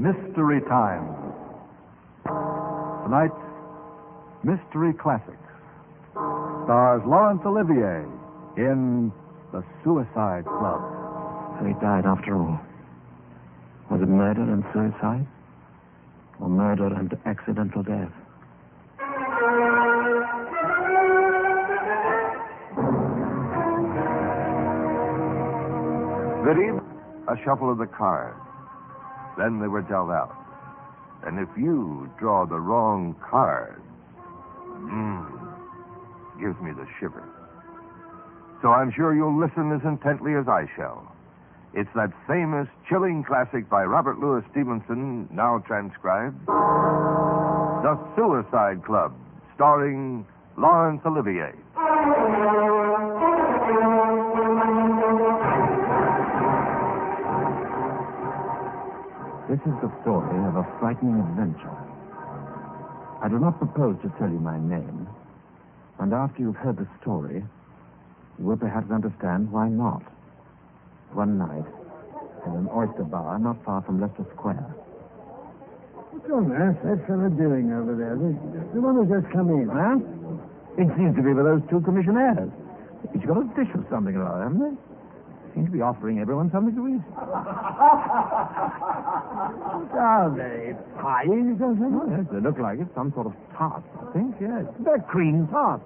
Mystery Time. Tonight, Mystery Classics. Stars Laurence Olivier in The Suicide Club. So he died after all. Was it murder and suicide? Or murder and accidental death? Biddy, a shuffle of the cards. Then they were dealt out. And if you draw the wrong card, mmm, gives me the shivers. So I'm sure you'll listen as intently as I shall. It's that famous chilling classic by Robert Louis Stevenson, now transcribed The Suicide Club, starring Laurence Olivier. This is the story of a frightening adventure. I do not propose to tell you my name, and after you've heard the story, you will perhaps understand why not. One night, in an oyster bar not far from Leicester Square. What's on earth that fellow doing over there? The, the one who's just come in. Huh? It seems to be with those two commissionaires. Each got a dish of something or other, haven't they? Seem to be offering everyone something to eat. Are they pies or something? Yes, they look like it. Some sort of tart, I think, yes. They're cream tarts.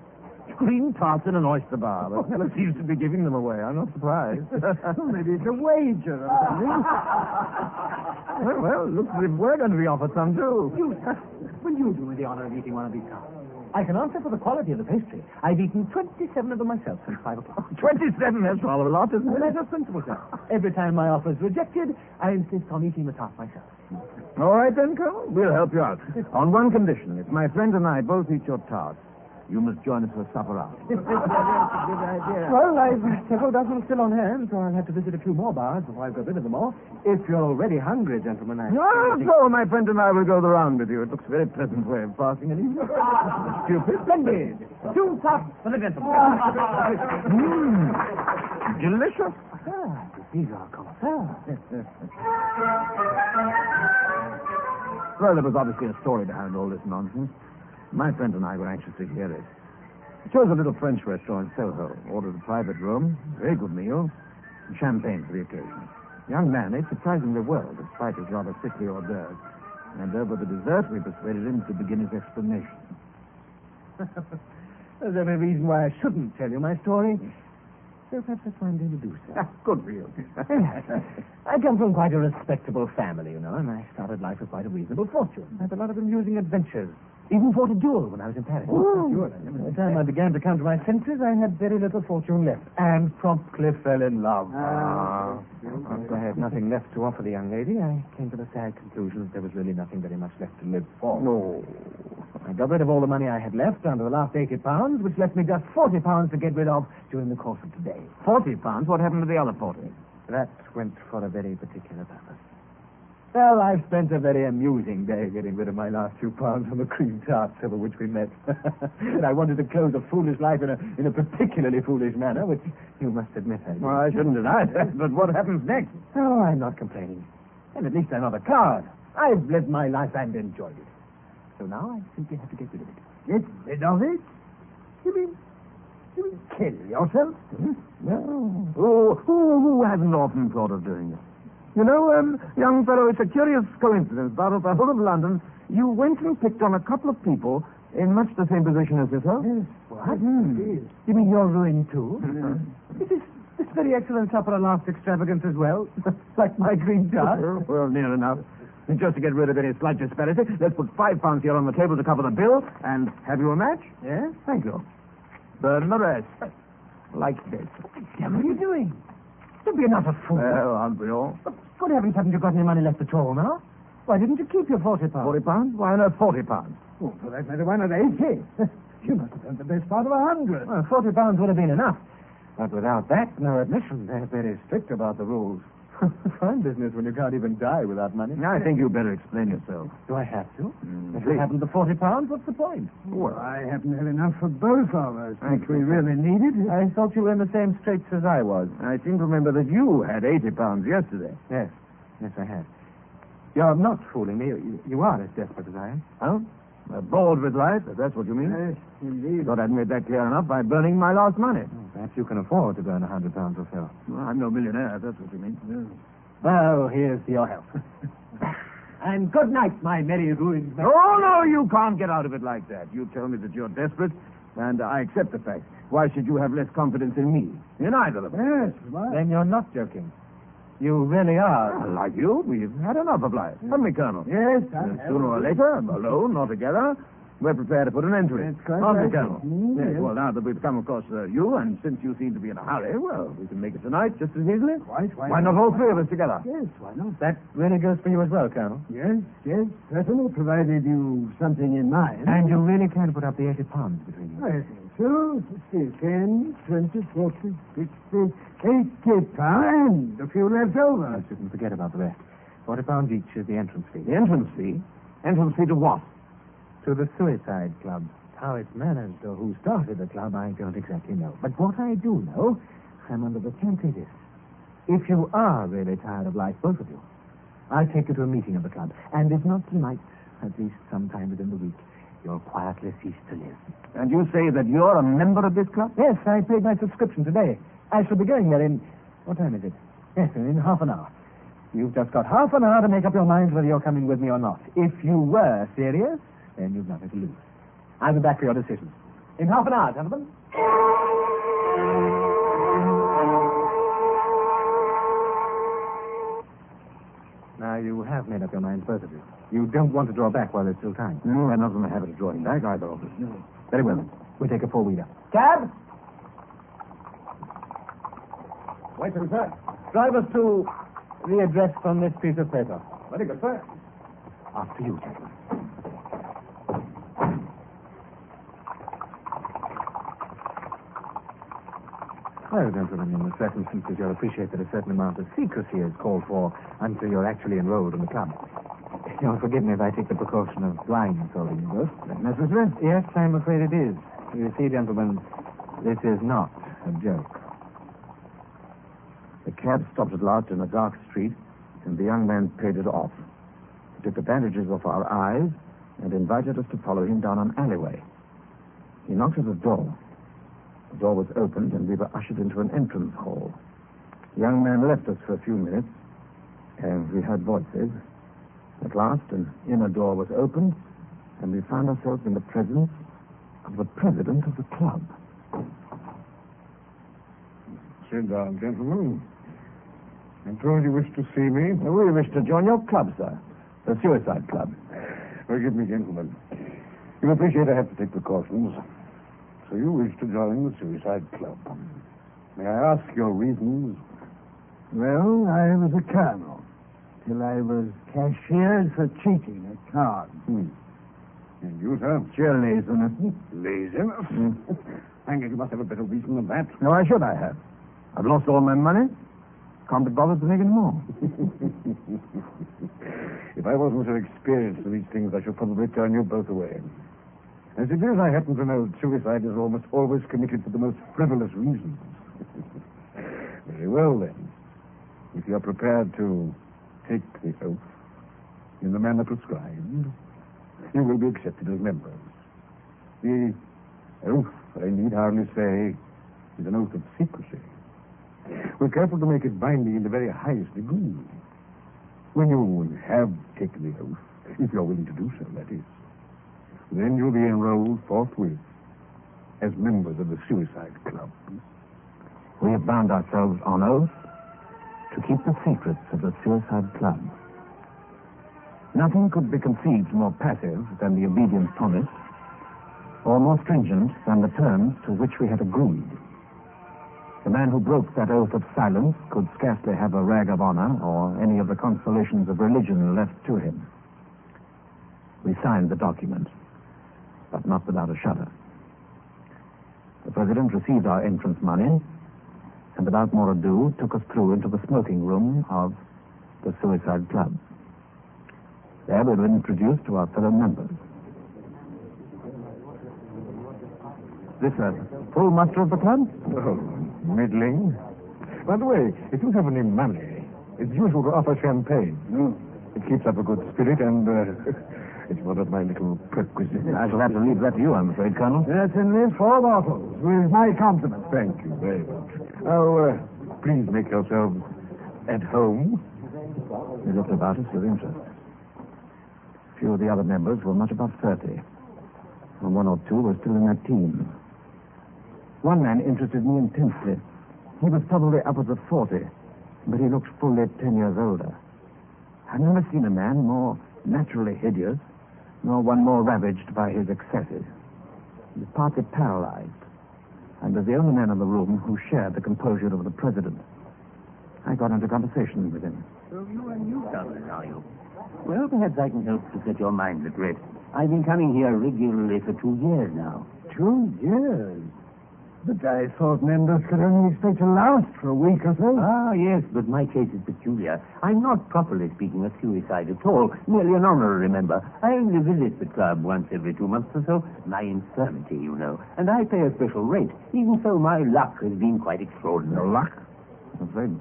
Cream tarts in an oyster bar. The fellow seems to be giving them away. I'm not surprised. Maybe it's a wager or something. well, well, looks as if we're going to be offered some, too. You, sir, will you do me the honor of eating one of these tarts? I can answer for the quality of the pastry. I've eaten 27 of them myself since 5 o'clock. 27, that's rather a lot, isn't Well, it? that's a principle, sir. Every time my offer is rejected, I insist on eating the tart myself. All right, then, Colonel. We'll help you out. On one condition. If my friend and I both eat your tarts, you must join us for supper after. That's a good idea. Well, I've several dozen still on hand, so I'll have to visit a few more bars before I've got rid of them all. If you're already hungry, gentlemen, I... No, so my friend and I will go the round with you. It looks a very pleasant way of passing an evening. Stupid. Splendid! Two tarts for the gentlemen. Mmm. Delicious. Ah, these are connoisseurs. Well, there was obviously a story behind all this nonsense. My friend and I were anxious to hear it. We chose a little French restaurant in Soho, uh, ordered a private room, very good meal, and champagne for the occasion. The young man ate surprisingly well, despite his rather sickly hors d'oeuvres. And uh, over the dessert, we persuaded him to begin his explanation. There's every reason why I shouldn't tell you my story. So perhaps that's why I'm going to do so. Ah, good for you. I come from quite a respectable family, you know, and I started life with quite a reasonable fortune. I had a lot of amusing adventures. Even fought a duel when I was in Paris. Oh. By the time I began to come to my senses, I had very little fortune left, and promptly fell in love. Ah. After I had nothing left to offer the young lady, I came to the sad conclusion that there was really nothing very much left to live for. No. I got rid of all the money I had left down to the last 80 pounds, which left me just 40 pounds to get rid of during the course of today. Forty pounds? What happened to the other forty? That went for a very particular purpose. Well, I've spent a very amusing day getting rid of my last few pounds on the cream tarts over which we met. and I wanted to close a foolish life in a, in a particularly foolish manner, which you must admit I did. Well, I shouldn't deny that. But what happens next? Oh, I'm not complaining. And at least I'm not a coward. I've lived my life and enjoyed it. So now I simply have to get rid of it. Get rid of it? You mean, you mean kill yourself? Hmm? No. Who, who, who hasn't often thought of doing it? You know, um, young fellow, it's a curious coincidence, but of the whole of London, you went and picked on a couple of people in much the same position as yourself. Yes. What? Hmm. You mean you're ruined too? Is this, very excellent supper a last extravagance as well? like my green tart? well, near enough. And just to get rid of any slight disparity, let's put five pounds here on the table to cover the bill, and have you a match? Yes? Thank you. Burn the rest. Like this. What are you doing? Don't be another fool. Well, aren't we all? Good heavens, haven't you got any money left at all now? Why didn't you keep your 40 pounds? Forty pounds? Why not forty pounds? Oh, for that matter, why not 80? you must have done the best part of a hundred. Well, 40 pounds would have been enough. But without that, no admission. They're very strict about the rules. Fine business when you can't even die without money. I think you better explain yourself. Do I have to? Mm, if you haven't the 40 pounds, what's the point? Well, I happen to have enough for both of us, which we really needed. I thought you were in the same straits as I was. I seem to remember that you had eighty pounds yesterday. Yes. Yes, I had. You're not fooling me. You, you are as desperate as I am. Huh? Uh, bored with life, if that's what you mean. Yes, indeed. Thought I'd made that clear enough by burning my last money. Perhaps you can afford to burn a hundred pounds or so. Well, I'm no millionaire, if that's what you mean. Well, here's to your health. and good night, my merry ruined man. Oh, no, you can't get out of it like that. You tell me that you're desperate, and I accept the fact. Why should you have less confidence in me? In either of us? Yes, what? Then you're not joking. You really are. Well, like you, we've had enough of life, haven't we, Colonel? Yes, I And have. sooner or later, alone or together, we're prepared to put an end to it. That's quite Aren't we. Colonel? Mm, yes, yes. well, now that we've come across uh, you, and since you seem to be in a hurry, well, we can make it tonight just as easily. Quite, why, Why not all three of us together? Yes, why not? That really goes for you as well, Colonel. Yes, yes, certainly, provided you've something in mind. And you really can put up the 80 pounds between you. I think so. See, 10, 20, 40, 60, 80 pounds, a few left over. I shouldn't forget about the rest. 40 pounds each is the entrance fee. The entrance fee? Entrance fee to what? To the Suicide Club. How it's managed or who started the club, I don't exactly know. But what I do know, I'm under the this. If you are really tired of life, both of you, I'll take you to a meeting of the club. And if not tonight, at least sometime within the week, you'll quietly cease to live. And you say that you're a member of this club? Yes, I paid my subscription today. I shall be going there in. What time is it? Yes, in half an hour. You've just got half an hour to make up your minds whether you're coming with me or not. If you were serious, then you've nothing to lose. I'll be back for your decision. In half an hour, gentlemen. Have made up your minds, both of you. You don't want to draw back while there's still time. No, we're not in the habit of drawing back, either of us. Very well, then. We'll take a four-wheeler. Cab! Wait, sir. Drive us to the address on this piece of paper. Very good, sir. After you, gentlemen. Well, gentlemen, in the circumstances, you'll appreciate that a certain amount of secrecy is called for until you're actually enrolled in the club. You'll forgive me if I take the precaution of blindfolding you both. Necessary? Yes, I'm afraid it is. You see, gentlemen, this is not a joke. The cab stopped at last in a dark street, and the young man paid it off. He took advantages of our eyes and invited us to follow him down an alleyway. He knocked at the door. The door was opened, and we were ushered into an entrance hall. The young man left us for a few minutes, and we heard voices. At last, an inner door was opened, and we found ourselves in the presence of the president of the club. Sit down, gentlemen. I'm told you wish to see me. We wish to join your club, sir. The Suicide Club. Forgive me, gentlemen. You appreciate I have to take precautions. So you wish to join the Suicide Club. May I ask your reasons? Well, I was a colonel till I was cashiered for cheating at cards. Hmm. And you, sir? Sheer laziness. Laziness? Hang it, you must have a better reason than that. No, why should I have? I've lost all my money. Can't be bothered to make any more. if I wasn't so experienced in these things, I should probably turn you both away. As it is, I happen to know suicide is almost always committed for the most frivolous reasons. Very well, then. If you're prepared to take the oath in the manner prescribed, you will be accepted as members. The oath, I need hardly say, is an oath of secrecy. We're careful to make it binding in the very highest degree. When you have taken the oath, if you're willing to do so, that is, then you'll be enrolled forthwith as members of the Suicide Club. We have bound ourselves on oath to keep the secrets of the Suicide Club. Nothing could be conceived more passive than the obedience promised, or more stringent than the terms to which we had agreed. The man who broke that oath of silence could scarcely have a rag of honor or any of the consolations of religion left to him. We signed the document, but not without a shudder. The president received our entrance money and without more ado took us through into the smoking room of the Suicide Club. There we were introduced to our fellow members. This a full muster of the club? Oh, middling. By the way, if you have any money, it's usual to offer champagne. No. It keeps up a good spirit, and uh, it's one of my little perquisites. I shall have to leave that to you, I'm afraid, Colonel. Yes, in these four bottles, with my compliments. Thank you very much. Oh, uh, please make yourselves at home. He looked about us with interest. A Few of the other members were much above 30, and one or two were still in their teens. One man interested me intensely. He was probably upwards of 40, but he looked fully 10 years older. I've never seen a man more naturally hideous, nor one more ravaged by his excesses. He was partly paralyzed, and was the only man in the room who shared the composure of the president. I got into conversation with him. So you are newcomers, are you? Well, perhaps I can help to set your mind at rest. I've been coming here regularly for two years now. Two years. But I thought members could only expect to last for a week or so. Ah, yes, but my case is peculiar. I'm not, properly speaking, a suicide at all. Merely an honorary member. I only visit the club once every two months or so. My infirmity, you know. And I pay a special rate. Even so, my luck has been quite extraordinary. luck? I'm afraid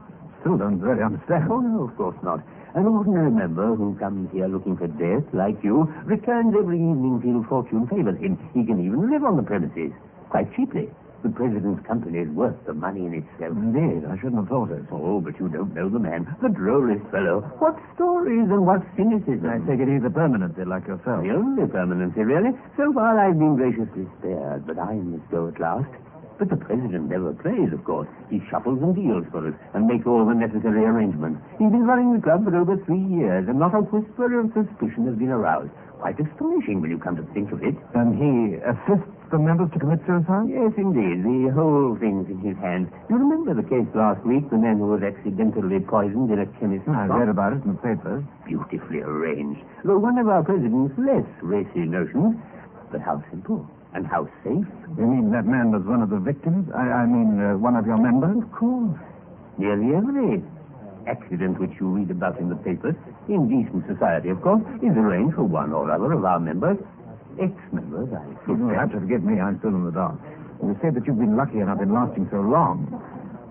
still don't really understand. Oh, no, of course not. An ordinary member who comes here looking for death, like you, returns every evening till fortune favors him. He can even live on the premises, quite cheaply. The president's company is worth the money in itself. Indeed, I shouldn't have thought it. Oh, but you don't know the man. The drollest fellow. What stories and what cynicism. I take it he's a permanency like yourself. The only permanency, really. So far, I've been graciously spared, but I must go at last. But the president never plays, of course. He shuffles and deals for us and makes all the necessary arrangements. He's been running the club for over three years, and not a whisper of suspicion has been aroused. Quite astonishing when you come to think of it. And he assists the members to commit suicide? Yes, indeed. The whole thing's in his hands. You remember the case last week, the man who was accidentally poisoned in a chemist's I shop? read about it in the papers. Beautifully arranged. Though one of our president's less racy notions, but how simple and how safe. You mean that man was one of the victims? I, I mean, uh, one of your members? Of course. Nearly every accident which you read about in the papers, in decent society, of course, is arranged for one or other of our members. Ex-members, I You'll have to forgive me. I'm still in the dark. You say that you've been lucky enough in lasting so long.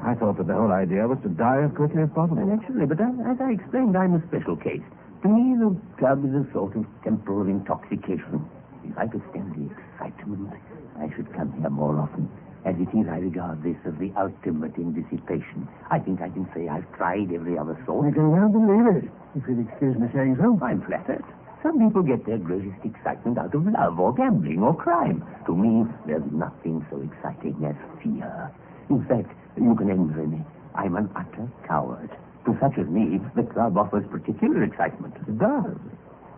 I thought that the whole idea was to die as quickly as possible. Well, actually, but as, as I explained, I'm a special case. To me, the club is a sort of temporal intoxication. If I could stand the excitement, I should come here more often. As it is, I regard this as the ultimate in dissipation. I think I can say I've tried every other sort. I can well believe it, if you'll excuse me saying so. I'm flattered. Some people get their greatest excitement out of love or gambling or crime. To me, there's nothing so exciting as fear. In fact, you can envy me. I'm an utter coward. To such as me, the club offers particular excitement. It does.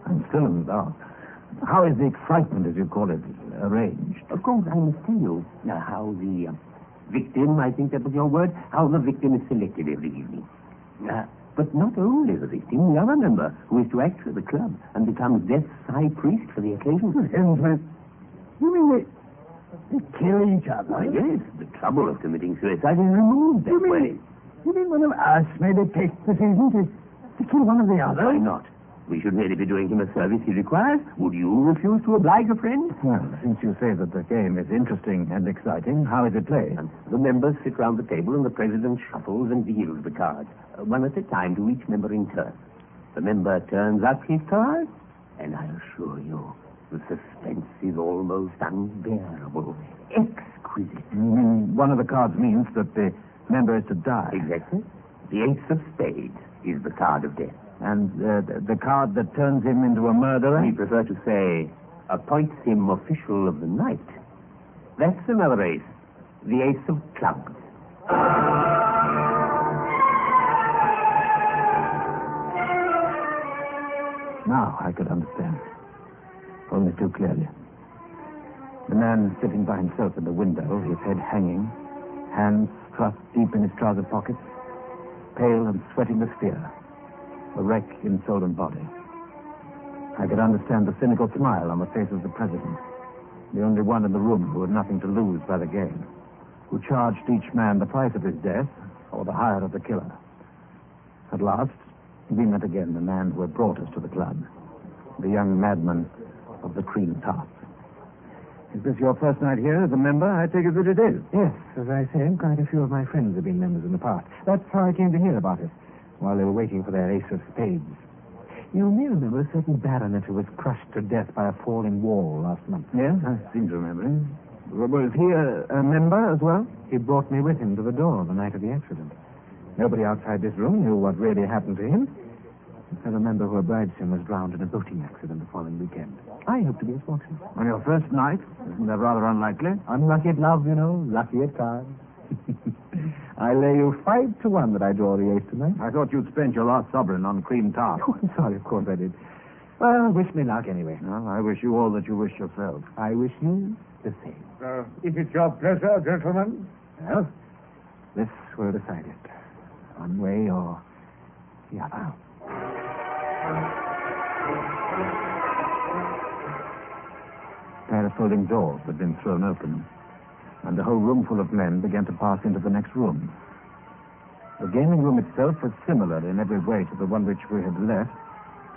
I'm still in the dark. How is the excitement, as you call it, arranged? Of course, I must tell you uh, how the uh, victim, I think that was your word, how the victim is selected every evening. Uh, but not only the victim, the other member who is to act for the club and becomes death's high priest for the occasion. Heavens, you mean they, they kill each other? Why, yes, the trouble of committing suicide is removed that You mean, way. you mean one of us made a pick decision to, to kill one of the other? Why not? We should really be doing him a service he requires. Would you refuse to oblige a friend? Well, since you say that the game is interesting and exciting, how is it played? The members sit round the table and the president shuffles and deals the cards, uh, one at a time to each member in turn. The member turns up his card, and I assure you, the suspense is almost unbearable. Exquisite. Mm, One of the cards means that the member is to die. Exactly. The ace of spades is the card of death. And uh, the, card that turns him into a murderer? We prefer to say appoints him official of the night. That's another ace. The ace of clubs. Now I could understand. Only too clearly. The man sitting by himself at the window, his head hanging, hands thrust deep in his trouser pockets, pale and sweating with fear, a wreck in soul and body. I could understand the cynical smile on the face of the president, the only one in the room who had nothing to lose by the game, who charged each man the price of his death or the hire of the killer. At last, we met again the man who had brought us to the club, the young madman of the cream tarts. Is this your first night here as a member? I take it that it is. Yes, as I say, quite a few of my friends have been members in the past. That's how I came to hear about it, while they were waiting for their ace of spades. You may remember a certain baronet who was crushed to death by a falling wall last month. Yes, I seem to remember him. Was he a, a member as well? He brought me with him to the door the night of the accident. Nobody outside this room knew what really happened to him. I remember who obliged him was drowned in a boating accident the following weekend. I hope to be as fortunate. On your first night? Isn't that rather unlikely? Unlucky at love, you know, lucky at cards. I lay you five to one that I draw the ace tonight. I thought you'd spent your last sovereign on cream tart. Oh, I'm sorry, of course I did. Well, wish me luck anyway. Well, I wish you all that you wish yourself. I wish you the same. Uh, if it's your pleasure, gentlemen. Well, this will decide it. One way or the other. A pair of folding doors had been thrown open, and the whole roomful of men began to pass into the next room. The gaming room itself was similar in every way to the one which we had left,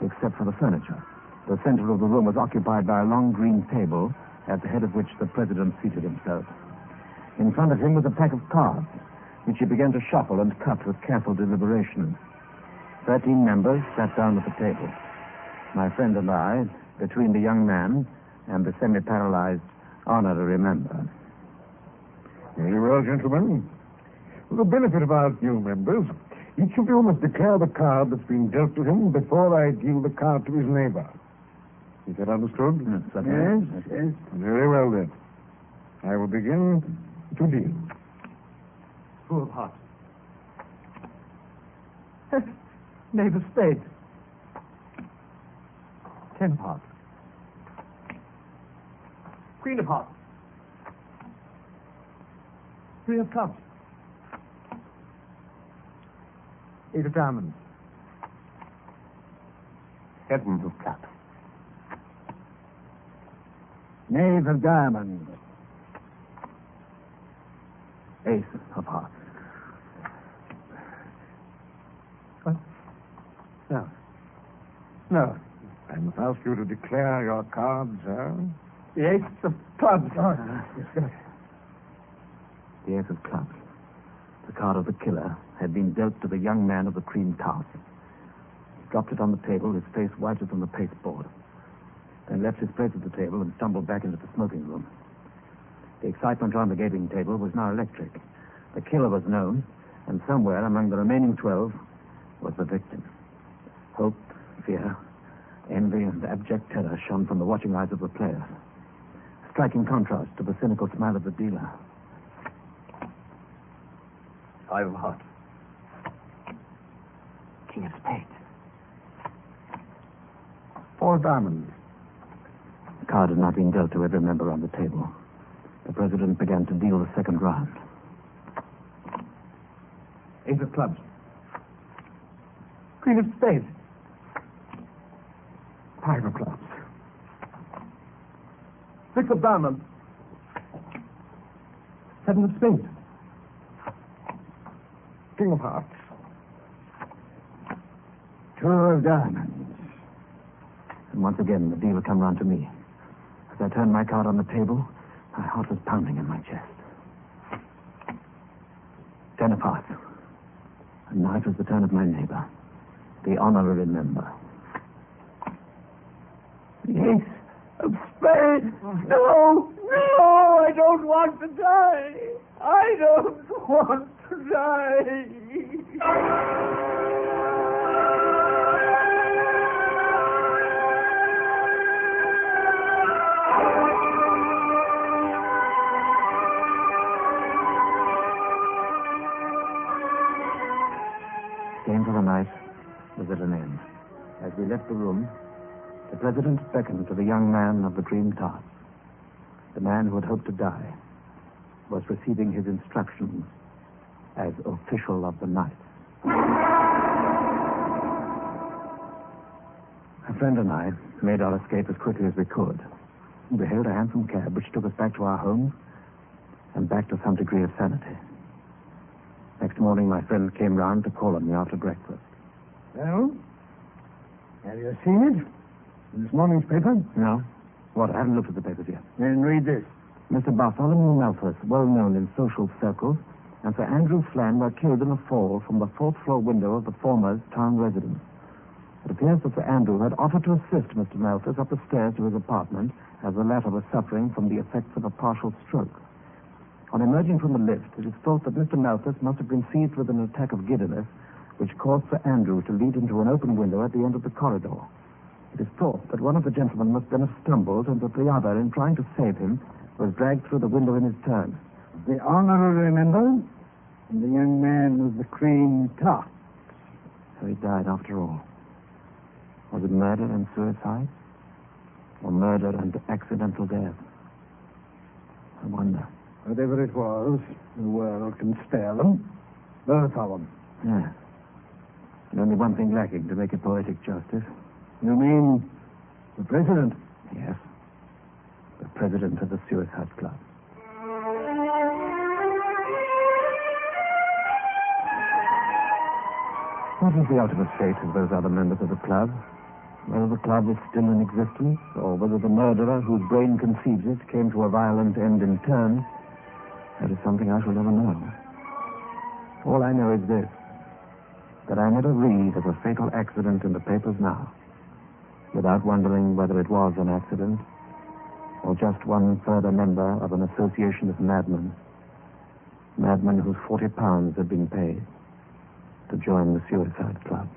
except for the furniture. The center of the room was occupied by a long green table, at the head of which the president seated himself. In front of him was a pack of cards, which he began to shuffle and cut with careful deliberation. Thirteen members sat down at the table. My friend and I, between the young man and the semi-paralyzed honorary member. Very well, gentlemen. For the benefit of our new members, each of you must declare the card that's been dealt to him before I deal the card to his neighbor. Is that understood? Yes. Yes, yes. Very well, then. I will begin to deal. Fool of hearts. Knave of spades. Ten of hearts. Queen of hearts. Three of clubs. Eight of diamonds. Seven of clubs. Knave of diamonds. Ace of hearts. No. No. I must ask you to declare your cards, sir. The ace of clubs. Oh, The ace of clubs. The card of the killer had been dealt to the young man of the cream tart. He dropped it on the table, his face whiter than the pasteboard. Then left his place at the table and stumbled back into the smoking room. The excitement around the gaming table was now electric. The killer was known, and somewhere among the remaining twelve was the victim. Hope, fear, envy, and abject terror shone from the watching eyes of the player. Striking contrast to the cynical smile of the dealer. Five of hearts. King of spades. Four of diamonds. The card had not been dealt to every member on the table. The president began to deal the second round. Ace of clubs. Queen of spades. Five of clubs. Six of diamonds. Seven of spades. King of hearts. Two of diamonds. And once again, the deal come round to me. As I turned my card on the table, my heart was pounding in my chest. Ten of hearts. And now it was the turn of my neighbor, the honorary member. Ace of spades. No, no, I don't want to die. I don't want Game for the night was at an end. As we left the room, the president beckoned to the young man of the dream tart. The man who had hoped to die was receiving his instructions as official of the night. A friend and I made our escape as quickly as we could. We hailed a hansom cab which took us back to our homes and back to some degree of sanity. Next morning, my friend came round to call on me after breakfast. Well, have you seen it? In this morning's paper? No? What? I haven't looked at the papers yet. Then read this. Mr. Bartholomew Malthus, well known in social circles, and Sir Andrew Flan were killed in a fall from the fourth floor window of the former's town residence. It appears that Sir Andrew had offered to assist Mr. Malthus up the stairs to his apartment as the latter was suffering from the effects of a partial stroke. On emerging from the lift, it is thought that Mr. Malthus must have been seized with an attack of giddiness, which caused Sir Andrew to lead into an open window at the end of the corridor. It is thought that one of the gentlemen must then have stumbled, and that the other, in trying to save him, was dragged through the window in his turn. The honorary member and the young man with the cream top. So he died after all. Was it murder and suicide? Or murder and accidental death? I wonder. Whatever it was, the world can spare them. Both of them. Yes. And only one thing lacking to make it poetic justice. You mean the president? Yes. The president of the Suicide Club. What is the ultimate fate of those other members of the club? Whether the club is still in existence, or whether the murderer whose brain conceives it came to a violent end in turn, that is something I shall never know. All I know is this, that I never read of a fatal accident in the papers now, without wondering whether it was an accident, or just one further member of an association of madmen, madmen whose 40 pounds had been paid to join the Suicide Club.